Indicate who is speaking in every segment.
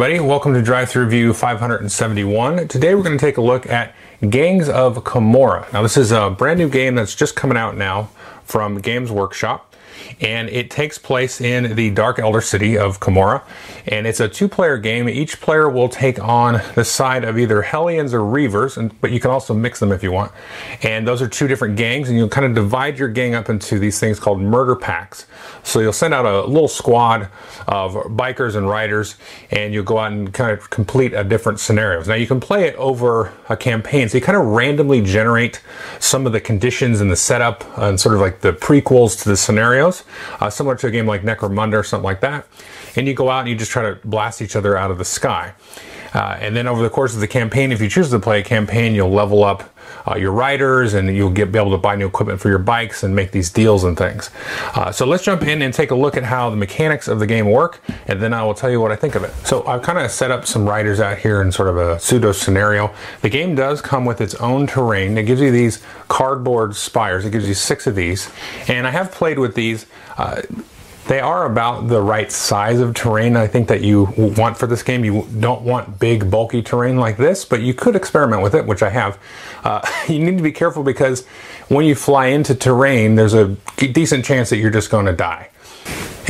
Speaker 1: Everybody, welcome to Drive Thru Review 571. Today we're going to take a look at Gangs of Commorragh. Now this is a brand new game that's just coming out now from Games Workshop and it takes place in the Dark Eldar city of Commorragh. And it's a two-player game. Each player will take on the side of either Hellions or Reavers, and, but you can also mix them if you want. And those are two different gangs, and you'll kind of divide your gang up into these things called murder packs. So you'll send out a little squad of bikers and riders, and you'll go out and kind of complete a different scenarios. Now you can play it over a campaign, so you kind of randomly generate some of the conditions and the setup and sort of like the prequels to the scenarios uh, similar to a game like Necromunda or something like that. And you go out and you just try to blast each other out of the sky. Uh, and then over the course of the campaign, if you choose to play a campaign, you'll level up uh, your riders and you'll get be able to buy new equipment for your bikes and make these deals and things. Uh, so let's jump in and take a look at how the mechanics of the game work, and then I will tell you what I think of it. So I've kind of set up some riders out here in sort of a pseudo scenario. The game does come with its own terrain. It gives you these cardboard spires. It gives you six of these, and I have played with these. Uh, they are about the right size of terrain I think that you want for this game. You don't want big bulky terrain like this, but you could experiment with it, which I have. Uh, you need to be careful because when you fly into terrain, there's a decent chance that you're just going to die.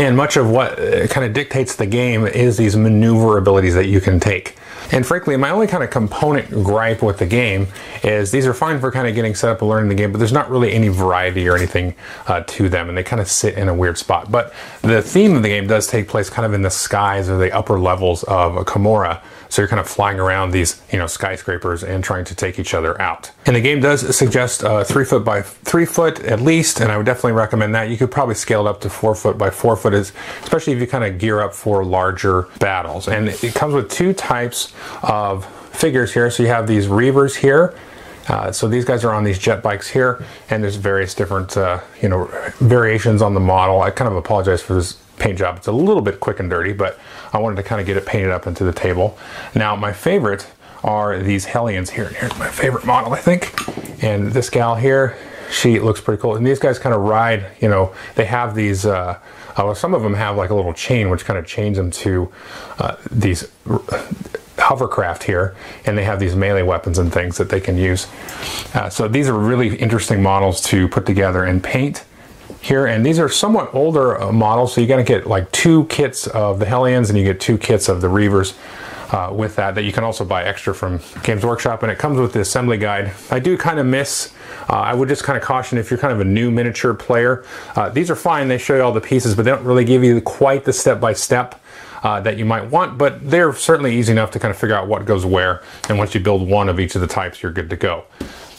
Speaker 1: And much of what uh, kind of dictates the game is these maneuver abilities that you can take. And frankly, my only kind of component gripe with the game is these are fine for kind of getting set up and learning the game, but there's not really any variety or anything uh, to them, and they kind of sit in a weird spot. But the theme of the game does take place kind of in the skies or the upper levels of Commorragh, so you're kind of flying around these, you know, skyscrapers and trying to take each other out. And the game does suggest uh, three foot by three foot at least, and I would definitely recommend that. You could probably scale it up to four foot by four foot, especially if you kind of gear up for larger battles. And it comes with two types of figures here. So you have these Reavers here. Uh, so these guys are on these jet bikes here, and there's various different, uh, you know, variations on the model. I kind of apologize for this paint job. It's a little bit quick and dirty, but I wanted to kind of get it painted up into the table. Now, my favorite are these Hellions here. Here's my favorite model, I think. And this gal here, she looks pretty cool. And these guys kind of ride, you know, they have these, uh, uh, some of them have like a little chain which kind of chains them to uh, these hovercraft here, and they have these melee weapons and things that they can use. Uh, so these are really interesting models to put together and paint here, and these are somewhat older uh, models, so you're going to get like two kits of the Hellions and you get two kits of the Reavers. Uh, with that that you can also buy extra from Games Workshop and it comes with the assembly guide. I do kind of miss, uh, I would just kind of caution if you're kind of a new miniature player, uh, these are fine, they show you all the pieces, but they don't really give you quite the step-by-step uh, that you might want, but they're certainly easy enough to kind of figure out what goes where. And once you build one of each of the types, you're good to go.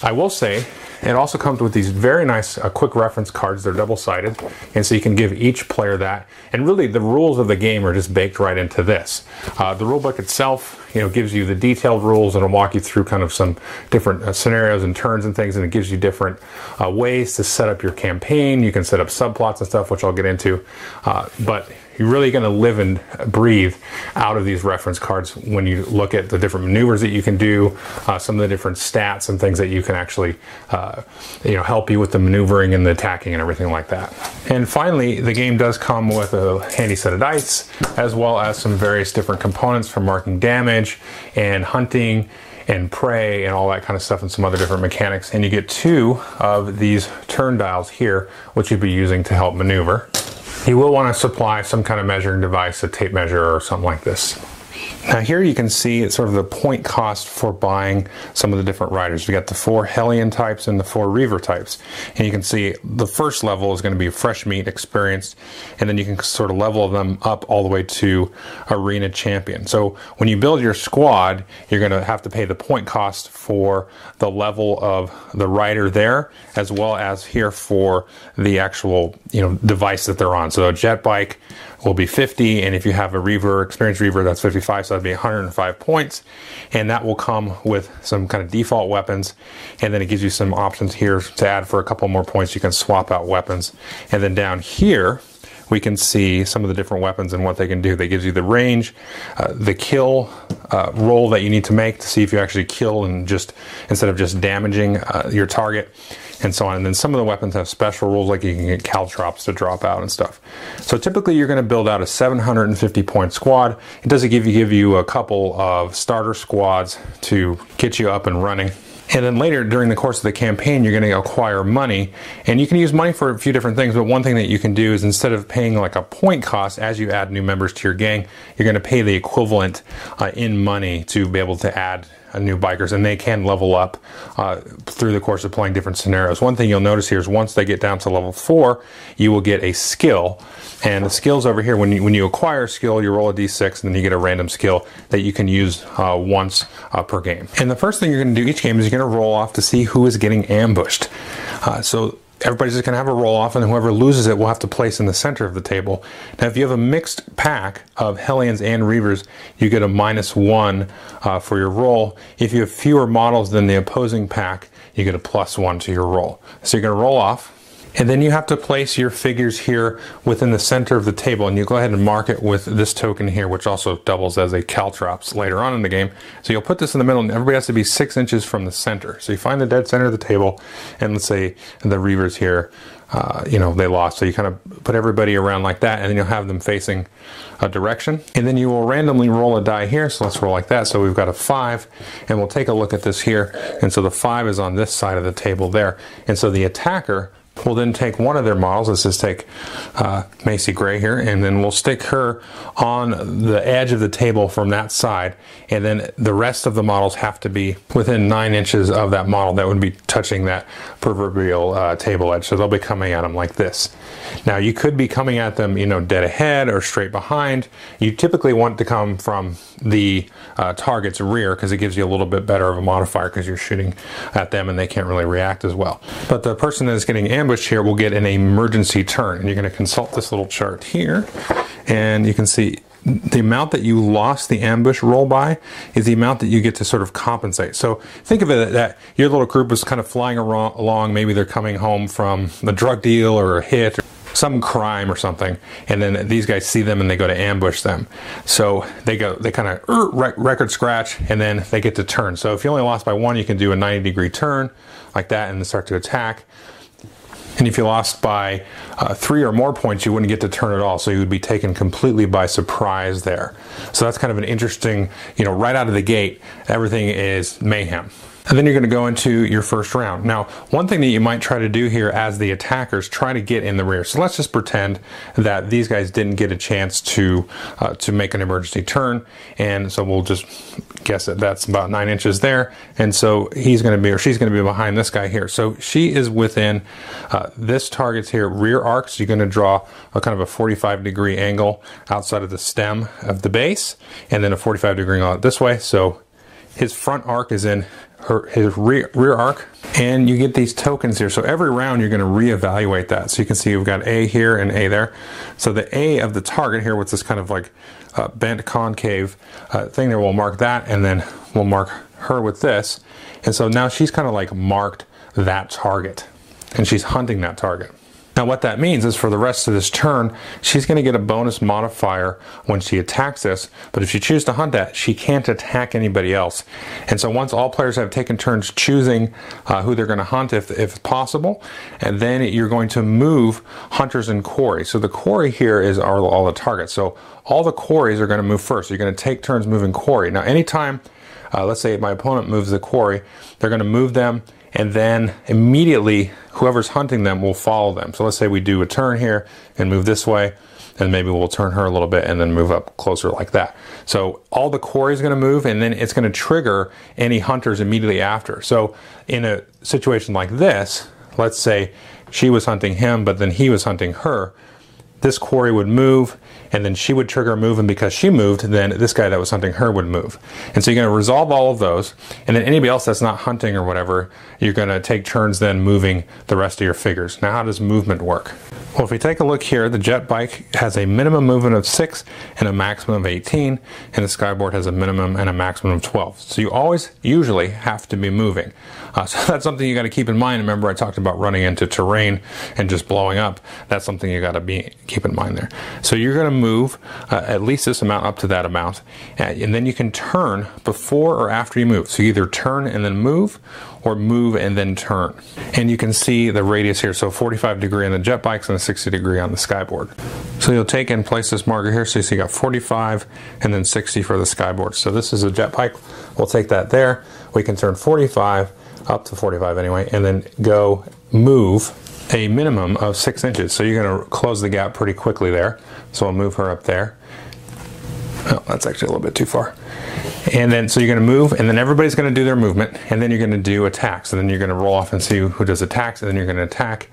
Speaker 1: I will say it also comes with these very nice uh, quick reference cards. They're double-sided, and so you can give each player that. And really, the rules of the game are just baked right into this. Uh, the rulebook itself, you know, gives you the detailed rules and it'll walk you through kind of some different uh, scenarios and turns and things, and it gives you different uh, ways to set up your campaign. You can set up subplots and stuff, which I'll get into. Uh, but you're really going to live and breathe out of these reference cards when you look at the different maneuvers that you can do, uh, some of the different stats and things that you can actually, uh, you know, help you with the maneuvering and the attacking and everything like that. And finally, the game does come with a handy set of dice, as well as some various different components for marking damage and hunting and prey and all that kind of stuff and some other different mechanics. And you get two of these turn dials here, which you'd be using to help maneuver. You will want to supply some kind of measuring device, a tape measure or something like this. Now here you can see it's sort of the point cost for buying some of the different riders. We got the four Hellion types and the four Reaver types. And you can see the first level is going to be fresh meat experienced, and then you can sort of level them up all the way to arena champion. So when you build your squad, you're going to have to pay the point cost for the level of the rider there, as well as here for the actual you know device that they're on. So a jet bike will be 50, and if you have a Reaver, experienced Reaver, that's 55, so that'd be 105 points, and that will come with some kind of default weapons, and then it gives you some options here to add for a couple more points. You can swap out weapons, and then down here, we can see some of the different weapons and what they can do. That gives you the range, uh, the kill uh, roll that you need to make to see if you actually kill and just instead of just damaging uh, your target. And so on. And then some of the weapons have special rules, like you can get caltrops to drop out and stuff. So typically, you're going to build out a 750 point squad. It does give you give you a couple of starter squads to get you up and running. And then later during the course of the campaign, you're going to acquire money. And you can use money for a few different things, but one thing that you can do is instead of paying like a point cost as you add new members to your gang, you're going to pay the equivalent uh, in money to be able to add new bikers, and they can level up uh, through the course of playing different scenarios. One thing you'll notice here is once they get down to level four, you will get a skill, and the skills over here, when you, when you acquire a skill, you roll a d6, and then you get a random skill that you can use uh, once uh, per game. And the first thing you're going to do each game is you're going to roll off to see who is getting ambushed. Uh, so everybody's just going to have a roll off, and whoever loses it will have to place in the center of the table. Now, if you have a mixed pack of Hellions and Reavers, you get a minus one uh, for your roll. If you have fewer models than the opposing pack, you get a plus one to your roll. So you're going to roll off. And then you have to place your figures here within the center of the table, and you go ahead and mark it with this token here, which also doubles as a caltrops later on in the game. So you'll put this in the middle, and everybody has to be six inches from the center. So you find the dead center of the table, and let's say the Reavers here, uh, you know, they lost. So you kind of put everybody around like that, and then you'll have them facing a direction. And then you will randomly roll a die here. So let's roll like that. So we've got a five, and we'll take a look at this here. And so the five is on this side of the table there. And so the attacker We'll then take one of their models, let's just take uh, Macy Gray here, and then we'll stick her on the edge of the table from that side, and then the rest of the models have to be within nine inches of that model that would be touching that proverbial uh, table edge. So they'll be coming at them like this. Now you could be coming at them, you know, dead ahead or straight behind. You typically want to come from the uh, target's rear because it gives you a little bit better of a modifier because you're shooting at them and they can't really react as well. But the person that is getting ambushed here will get an emergency turn. And you're going to consult this little chart here and you can see the amount that you lost the ambush roll by is the amount that you get to sort of compensate. So think of it that your little group is kind of flying along. Maybe they're coming home from a drug deal or a hit or some crime or something, and then these guys see them and they go to ambush them. So they go, they kind of er, record scratch, and then they get to turn. So if you only lost by one, you can do a 90 degree turn like that and start to attack. And if you lost by uh, three or more points, you wouldn't get to turn at all. So you would be taken completely by surprise there. So that's kind of an interesting, you know, right out of the gate, everything is mayhem. And then you're going to go into your first round. Now, one thing that you might try to do here as the attackers, try to get in the rear. So let's just pretend that these guys didn't get a chance to uh, to make an emergency turn, and so we'll just guess that that's about nine inches there. And so he's going to be or she's going to be behind this guy here. So she is within uh, this target's here rear So you're going to draw a kind of a 45 degree angle outside of the stem of the base, and then a 45 degree angle this way. So his front arc is in her, his rear, rear arc and you get these tokens here. So every round you're going to reevaluate that. So you can see we've got A here and A there. So the A of the target here with this kind of like uh, bent concave uh, thing there, we'll mark that and then we'll mark her with this. And so now she's kind of like marked that target and she's hunting that target. Now what that means is for the rest of this turn, she's going to get a bonus modifier when she attacks this, but if she chooses to hunt that, she can't attack anybody else. And so once all players have taken turns choosing uh, who they're going to hunt if, if possible, and then you're going to move hunters and quarry. So the quarry here is all, all the targets. So all the quarries are going to move first. you're going to take turns moving quarry. Now anytime, uh, let's say my opponent moves the quarry, they're going to move them and then immediately whoever's hunting them will follow them. So let's say we do a turn here and move this way, and maybe we'll turn her a little bit and then move up closer like that. So all the quarry is going to move, and then it's going to trigger any hunters immediately after. So in a situation like this, let's say she was hunting him, but then he was hunting her this quarry would move, and then she would trigger a move, and because she moved, then this guy that was hunting her would move. And so you're going to resolve all of those, and then anybody else that's not hunting or whatever, you're going to take turns then moving the rest of your figures. Now, how does movement work? Well, if we take a look here, the jet bike has a minimum movement of 6 and a maximum of 18, and the skyboard has a minimum and a maximum of 12. So you always, usually, have to be moving. Uh, so that's something you got to keep in mind. Remember, I talked about running into terrain and just blowing up. That's something you got to be keep in mind there. So you're going to move uh, at least this amount up to that amount, and then you can turn before or after you move. So you either turn and then move, or move and then turn. And you can see the radius here. So 45 degree on the jet bikes and 60 degree on the skyboard. So you'll take and place this marker here. So you see you got 45 and then 60 for the skyboard. So this is a jet bike. We'll take that there. We can turn 45 up to 45 anyway, and then go move a minimum of six inches. So you're going to close the gap pretty quickly there. So I'll move her up there. Oh, that's actually a little bit too far. And then, so you're going to move, and then everybody's going to do their movement, and then you're going to do attacks. And then you're going to roll off and see who does attacks, and then you're going to attack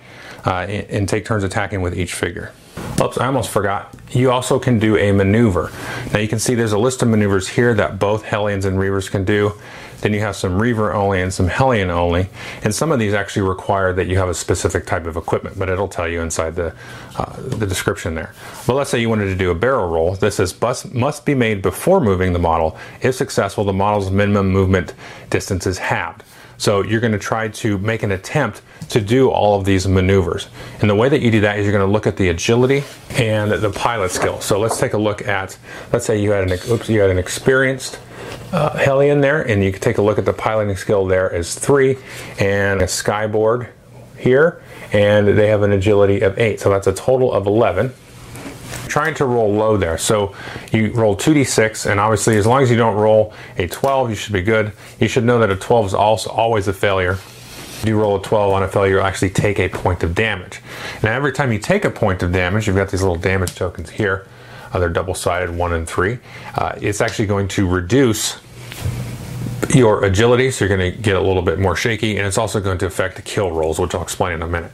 Speaker 1: uh, and, and take turns attacking with each figure. Oops, I almost forgot. You also can do a maneuver. Now you can see there's a list of maneuvers here that both Hellions and Reavers can do. Then you have some Reaver only and some Hellion only. And some of these actually require that you have a specific type of equipment, but it'll tell you inside the, uh, the description there. But let's say you wanted to do a barrel roll. This says must be made before moving the model. If successful, the model's minimum movement distance is halved. So you're going to try to make an attempt to do all of these maneuvers. And the way that you do that is you're going to look at the agility and the pilot skill. So let's take a look at, let's say you had an, oops, you had an experienced uh, Hellion there, and you can take a look at the piloting skill there is three, and a skyboard here, and they have an agility of eight. So that's a total of 11 trying to roll low there. So you roll 2d6, and obviously, as long as you don't roll a 12, you should be good. You should know that a 12 is also always a failure. If you roll a 12 on a failure, you'll actually take a point of damage. Now, every time you take a point of damage, you've got these little damage tokens here. Uh, they're double sided, one and three. Uh, it's actually going to reduce your agility, so you're going to get a little bit more shaky, and it's also going to affect the kill rolls, which I'll explain in a minute.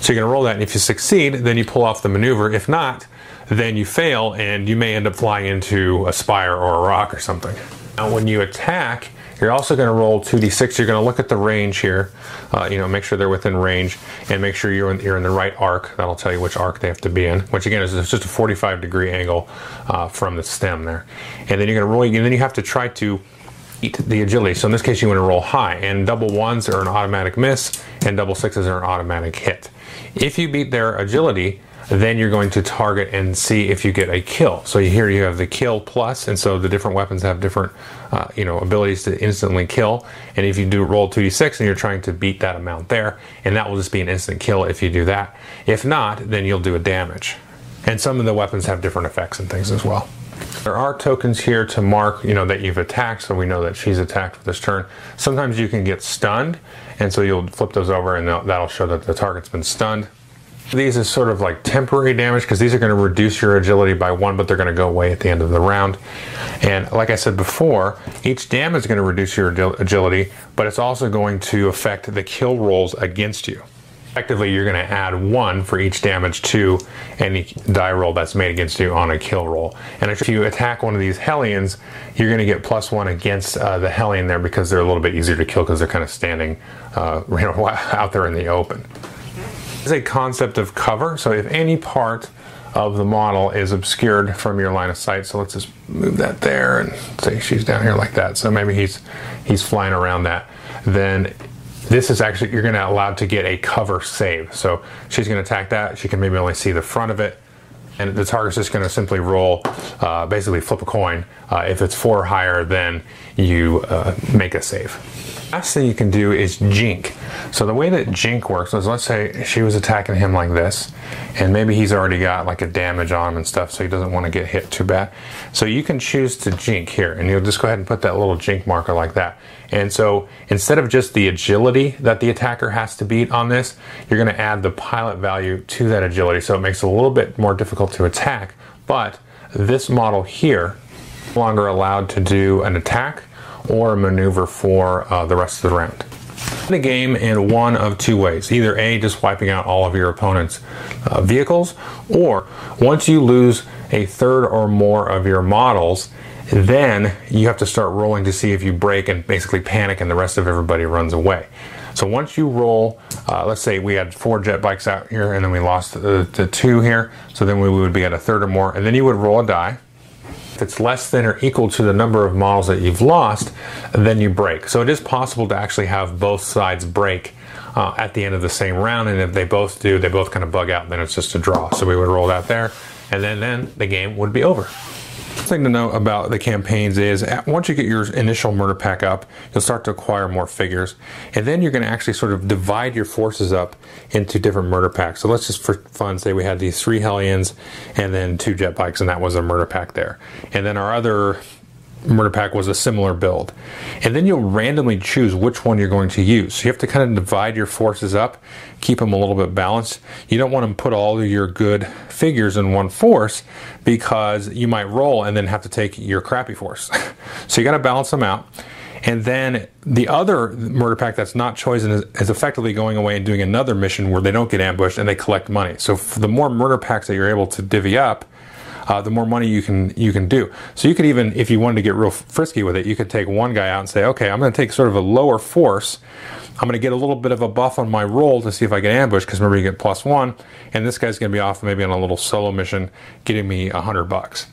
Speaker 1: So you're going to roll that, and if you succeed, then you pull off the maneuver. If not, then you fail, and you may end up flying into a spire or a rock or something. Now, when you attack, you're also going to roll 2d6. You're going to look at the range here, uh, you know, make sure they're within range, and make sure you're in, you're in the right arc. That'll tell you which arc they have to be in, which again is just a 45 degree angle uh, from the stem there. And then you're going to roll, and then you have to try to eat the agility. So in this case, you want to roll high, and double ones are an automatic miss, and double sixes are an automatic hit. If you beat their agility, then you're going to target and see if you get a kill. So here you have the kill plus, and so the different weapons have different, uh, you know, abilities to instantly kill. And if you do roll 2d6 and you're trying to beat that amount there, and that will just be an instant kill if you do that. If not, then you'll do a damage. And some of the weapons have different effects and things as well. There are tokens here to mark, you know, that you've attacked, so we know that she's attacked for this turn. Sometimes you can get stunned, and so you'll flip those over, and that'll show that the target's been stunned. These is sort of like temporary damage because these are going to reduce your agility by one, but they're going to go away at the end of the round. And like I said before, each damage is going to reduce your agility, but it's also going to affect the kill rolls against you. Effectively, you're going to add one for each damage to any die roll that's made against you on a kill roll. And if you attack one of these Hellions, you're going to get plus one against uh, the Hellion there because they're a little bit easier to kill because they're kind of standing uh, out there in the open is a concept of cover. So if any part of the model is obscured from your line of sight, so let's just move that there and say she's down here like that. So maybe he's he's flying around that. Then this is actually you're going to allow to get a cover save. So she's going to attack that. She can maybe only see the front of it. And the target's just going to simply roll, uh, basically flip a coin. Uh, if it's four or higher, then you uh, make a save. Last thing you can do is jink. So the way that jink works is let's say she was attacking him like this, and maybe he's already got like a damage on him and stuff, so he doesn't want to get hit too bad. So you can choose to jink here, and you'll just go ahead and put that little jink marker like that. And so instead of just the agility that the attacker has to beat on this, you're going to add the pilot value to that agility, so it makes it a little bit more difficult to attack. But this model here, longer allowed to do an attack or maneuver for uh, the rest of the round. The game in one of two ways either A, just wiping out all of your opponent's uh, vehicles, or once you lose a third or more of your models, then you have to start rolling to see if you break and basically panic and the rest of everybody runs away. So once you roll, uh, let's say we had four jet bikes out here and then we lost the, the two here, so then we would be at a third or more, and then you would roll a die. If it's less than or equal to the number of models that you've lost, then you break. So it is possible to actually have both sides break uh, at the end of the same round, and if they both do, they both kind of bug out, and then it's just a draw. So we would roll that there, and then, then the game would be over thing to know about the campaigns is uh, once you get your initial murder pack up, you'll start to acquire more figures, and then you're going to actually sort of divide your forces up into different murder packs. So let's just for fun say we had these three Hellions and then two jet bikes, and that was a murder pack there. And then our other murder pack was a similar build. And then you'll randomly choose which one you're going to use. So you have to kind of divide your forces up, keep them a little bit balanced. You don't want to put all of your good figures in one force because you might roll and then have to take your crappy force. so you got to balance them out. And then the other murder pack that's not chosen is, is, effectively going away and doing another mission where they don't get ambushed and they collect money. So the more murder packs that you're able to divvy up, uh, the more money you can you can do. So you could even, if you wanted to get real frisky with it, you could take one guy out and say, okay, I'm going to take sort of a lower force. I'm going to get a little bit of a buff on my roll to see if I get ambushed because remember you get plus one, and this guy's going to be off maybe on a little solo mission, getting me a hundred bucks.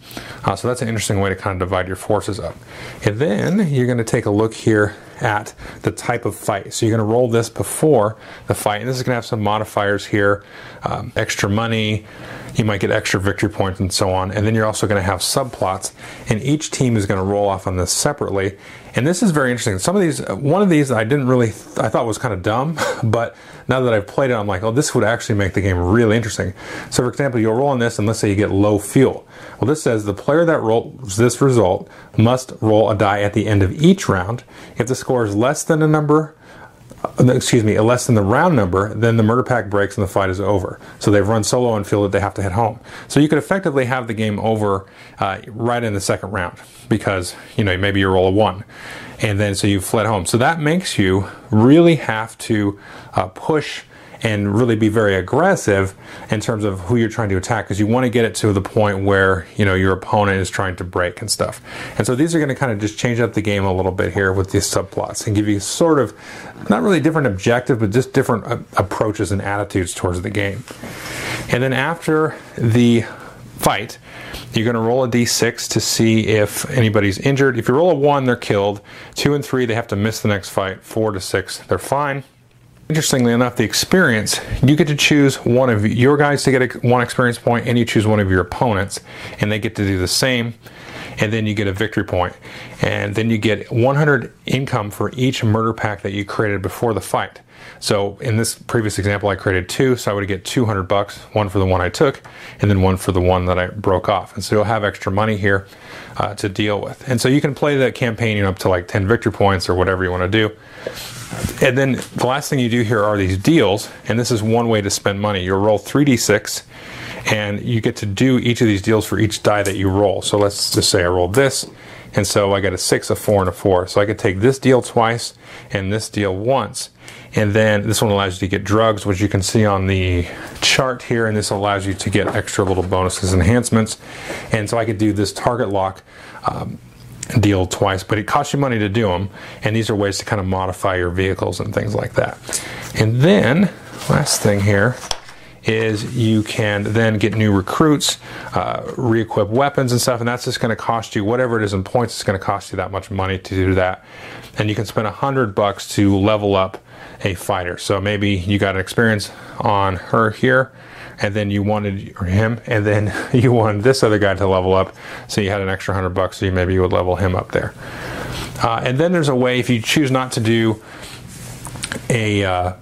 Speaker 1: Uh, so that's an interesting way to kind of divide your forces up. And then you're going to take a look here at the type of fight. So you're going to roll this before the fight, and this is going to have some modifiers here, um, extra money. You might get extra victory points and so on. And then you're also going to have subplots, and each team is going to roll off on this separately. And this is very interesting. Some of these, one of these, I didn't really, I thought was kind of dumb, but now that I've played it, I'm like, oh, this would actually make the game really interesting. So, for example, you'll roll on this, and let's say you get low fuel. Well, this says the player that rolls this result must roll a die at the end of each round. If the score is less than a number, excuse me, less than the round number, then the murder pack breaks and the fight is over. So they've run solo and feel that they have to head home. So you could effectively have the game over uh, right in the second round because you know maybe you roll a one, and then so you fled home. So that makes you really have to uh, push and really be very aggressive in terms of who you're trying to attack because you want to get it to the point where you know your opponent is trying to break and stuff. And so these are going to kind of just change up the game a little bit here with these subplots and give you sort of not really different objective, but just different uh, approaches and attitudes towards the game. And then after the fight, you're going to roll a d6 to see if anybody's injured. If you roll a 1, they're killed. 2 and 3, they have to miss the next fight. 4 to 6, they're fine. Interestingly enough, the experience, you get to choose one of your guys to get one experience point, and you choose one of your opponents, and they get to do the same. And then you get a victory point. And then you get 100 income for each murder pack that you created before the fight. So in this previous example, I created two, so I would get 200 bucks, one for the one I took, and then one for the one that I broke off. And so you'll have extra money here uh, to deal with. And so you can play that campaign you know, up to like 10 victory points or whatever you want to do. And then the last thing you do here are these deals, and this is one way to spend money. You'll roll 3d6, and you get to do each of these deals for each die that you roll. So let's just say I rolled this, and so I got a 6, a 4, and a 4. So I could take this deal twice and this deal once. And then this one allows you to get drugs, which you can see on the chart here, and this allows you to get extra little bonuses, enhancements. And so I could do this target lock um, deal twice, but it costs you money to do them. And these are ways to kind of modify your vehicles and things like that. And then, last thing here is you can then get new recruits, uh, re-equip weapons and stuff, and that's just going to cost you whatever it is in points. It's going to cost you that much money to do that, and you can spend a hundred bucks to level up a fighter. So maybe you got an experience on her here, and then you wanted him, and then you wanted this other guy to level up, so you had an extra hundred bucks, so you maybe you would level him up there. Uh, and then there's a way if you choose not to do a uh,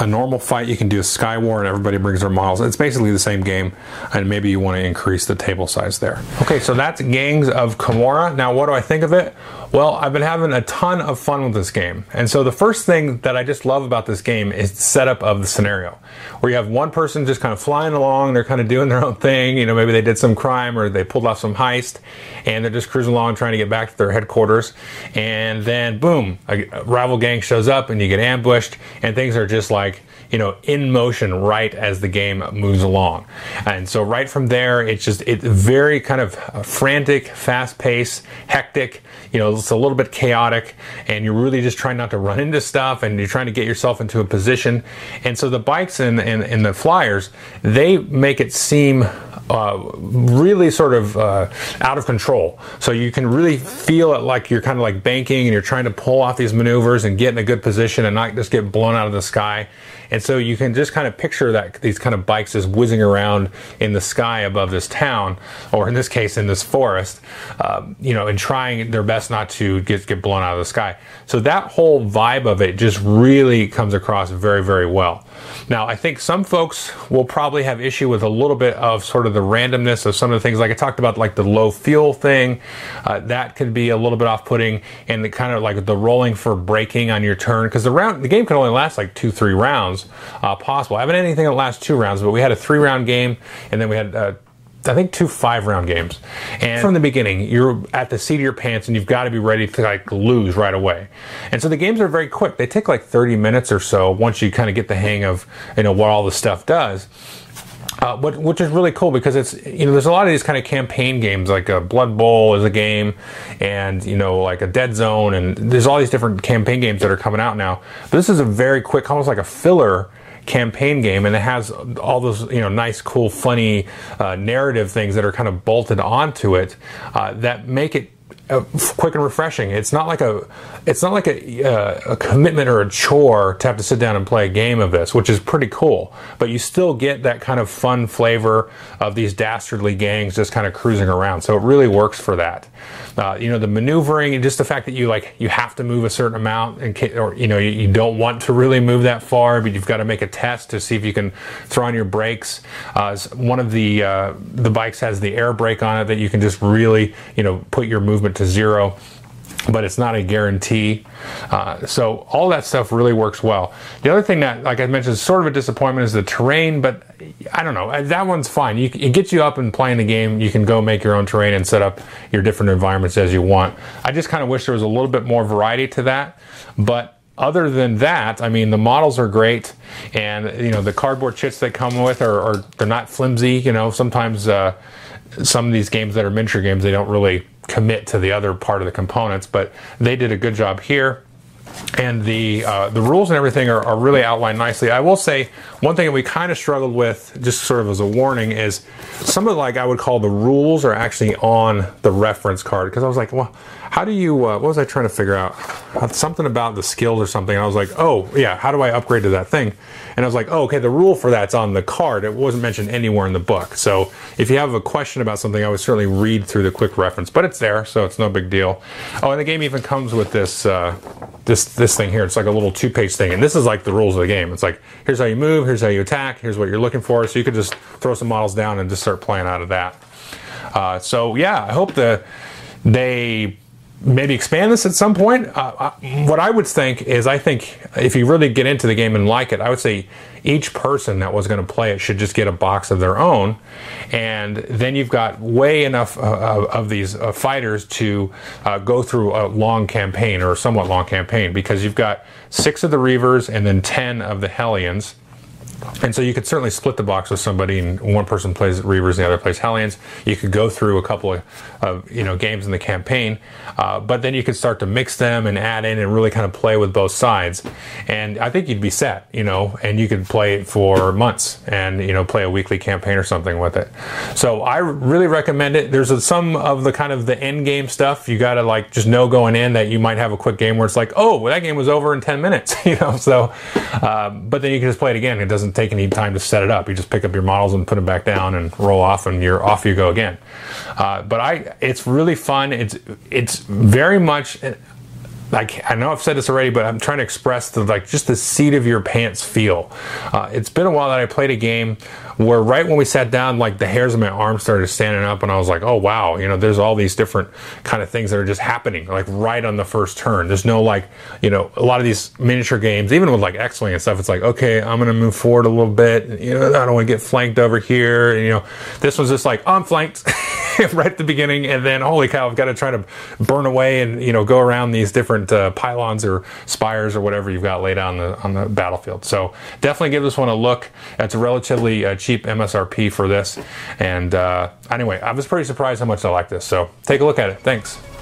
Speaker 1: a normal fight, you can do a Sky War and everybody brings their models. It's basically the same game, and maybe you want to increase the table size there. Okay, so that's Gangs of Commorragh. Now, what do I think of it? Well, I've been having a ton of fun with this game. And so the first thing that I just love about this game is the setup of the scenario, where you have one person just kind of flying along, they're kind of doing their own thing. You know, maybe they did some crime or they pulled off some heist, and they're just cruising along trying to get back to their headquarters. And then, boom, a rival gang shows up and you get ambushed, and things are just like you know in motion right as the game moves along and so right from there it's just it's very kind of frantic fast paced hectic you know it's a little bit chaotic and you're really just trying not to run into stuff and you're trying to get yourself into a position and so the bikes and, and, and the flyers they make it seem uh, really sort of uh, out of control. So you can really feel it like you're kind of like banking and you're trying to pull off these maneuvers and get in a good position and not just get blown out of the sky. And so you can just kind of picture that these kind of bikes just whizzing around in the sky above this town, or in this case, in this forest, uh, you know, and trying their best not to get, get blown out of the sky. So that whole vibe of it just really comes across very, very well. Now, I think some folks will probably have issue with a little bit of sort of the randomness of some of the things, like I talked about, like the low fuel thing. Uh, that could be a little bit off-putting, and the kind of like the rolling for braking on your turn, because the round, the game can only last like two, three rounds uh, possible. I haven't had anything that lasts two rounds, but we had a three-round game, and then we had. Uh, I think two five round games. And from the beginning, you're at the seat of your pants and you've got to be ready to like lose right away. And so the games are very quick. They take like 30 minutes or so once you kind of get the hang of, you know, what all the stuff does. Uh, but, which is really cool because it's you know there's a lot of these kind of campaign games like a Blood Bowl is a game, and you know like a Dead Zone, and there's all these different campaign games that are coming out now. But this is a very quick, almost like a filler campaign game, and it has all those you know nice, cool, funny uh, narrative things that are kind of bolted onto it uh, that make it uh, quick and refreshing. It's not like a it's not like a, uh, a commitment or a chore to have to sit down and play a game of this, which is pretty cool. But you still get that kind of fun flavor of these dastardly gangs just kind of cruising around. So it really works for that. Uh, you know, the maneuvering and just the fact that you like you have to move a certain amount, and or you know you, you, don't want to really move that far, but you've got to make a test to see if you can throw on your brakes. Uh, one of the uh, the bikes has the air brake on it that you can just really you know put your movement to zero but it's not a guarantee. Uh, so all that stuff really works well. The other thing that, like I mentioned, is sort of a disappointment is the terrain, but I don't know. That one's fine. You, it gets you up and playing the game. You can go make your own terrain and set up your different environments as you want. I just kind of wish there was a little bit more variety to that, but other than that, I mean, the models are great, and you know the cardboard chits they come with are, are they're not flimsy. You know, sometimes uh, some of these games that are miniature games they don't really commit to the other part of the components, but they did a good job here. And the uh, the rules and everything are, are, really outlined nicely. I will say one thing that we kind of struggled with, just sort of as a warning, is some of like I would call the rules are actually on the reference card because I was like, well, how do you? Uh, what was I trying to figure out? Something about the skills or something. I was like, oh yeah, how do I upgrade to that thing? And I was like, oh okay, the rule for that's on the card. It wasn't mentioned anywhere in the book. So if you have a question about something, I would certainly read through the quick reference. But it's there, so it's no big deal. Oh, and the game even comes with this uh, this this thing here. It's like a little two page thing, and this is like the rules of the game. It's like here's how you move, here's how you attack, here's what you're looking for. So you could just throw some models down and just start playing out of that. Uh, so yeah, I hope the they maybe expand this at some point. Uh, what I would think is, I think if you really get into the game and like it, I would say each person that was going to play it should just get a box of their own, and then you've got way enough uh, uh of these uh, fighters to uh, go through a long campaign or a somewhat long campaign because you've got six of the Reavers and then ten of the Hellions and so you could certainly split the box with somebody, and one person plays Reavers, and the other plays Hellions. You could go through a couple of, of you know games in the campaign, uh, but then you could start to mix them and add in and really kind of play with both sides. And I think you'd be set, you know, and you could play it for months and you know play a weekly campaign or something with it. So I really recommend it. There's a, some of the kind of the end game stuff you got to like just know going in that you might have a quick game where it's like, oh, well, that game was over in 10 minutes, you know. So, uh, but then you can just play it again. It doesn't take any time to set it up. You just pick up your models and put them back down and roll off, and you're off you go again. Uh, but I, it's really fun. It's it's very much like I know I've said this already, but I'm trying to express the like just the seat of your pants feel. Uh, it's been a while that I played a game where right when we sat down, like the hairs on my arm started standing up, and I was like, oh wow, you know, there's all these different kind of things that are just happening, like right on the first turn. There's no like, you know, a lot of these miniature games, even with like X-wing and stuff, it's like, okay, I'm gonna move forward a little bit. You know, I don't want to get flanked over here. And, you know, this was just like, I'm flanked. right at the beginning, and then holy cow, I've got to try to burn away and you know go around these different uh, pylons or spires or whatever you've got laid out on the on the battlefield. So definitely give this one a look. It's a relatively uh, cheap MSRP for this, and uh, anyway, I was pretty surprised how much I like this. So take a look at it. Thanks.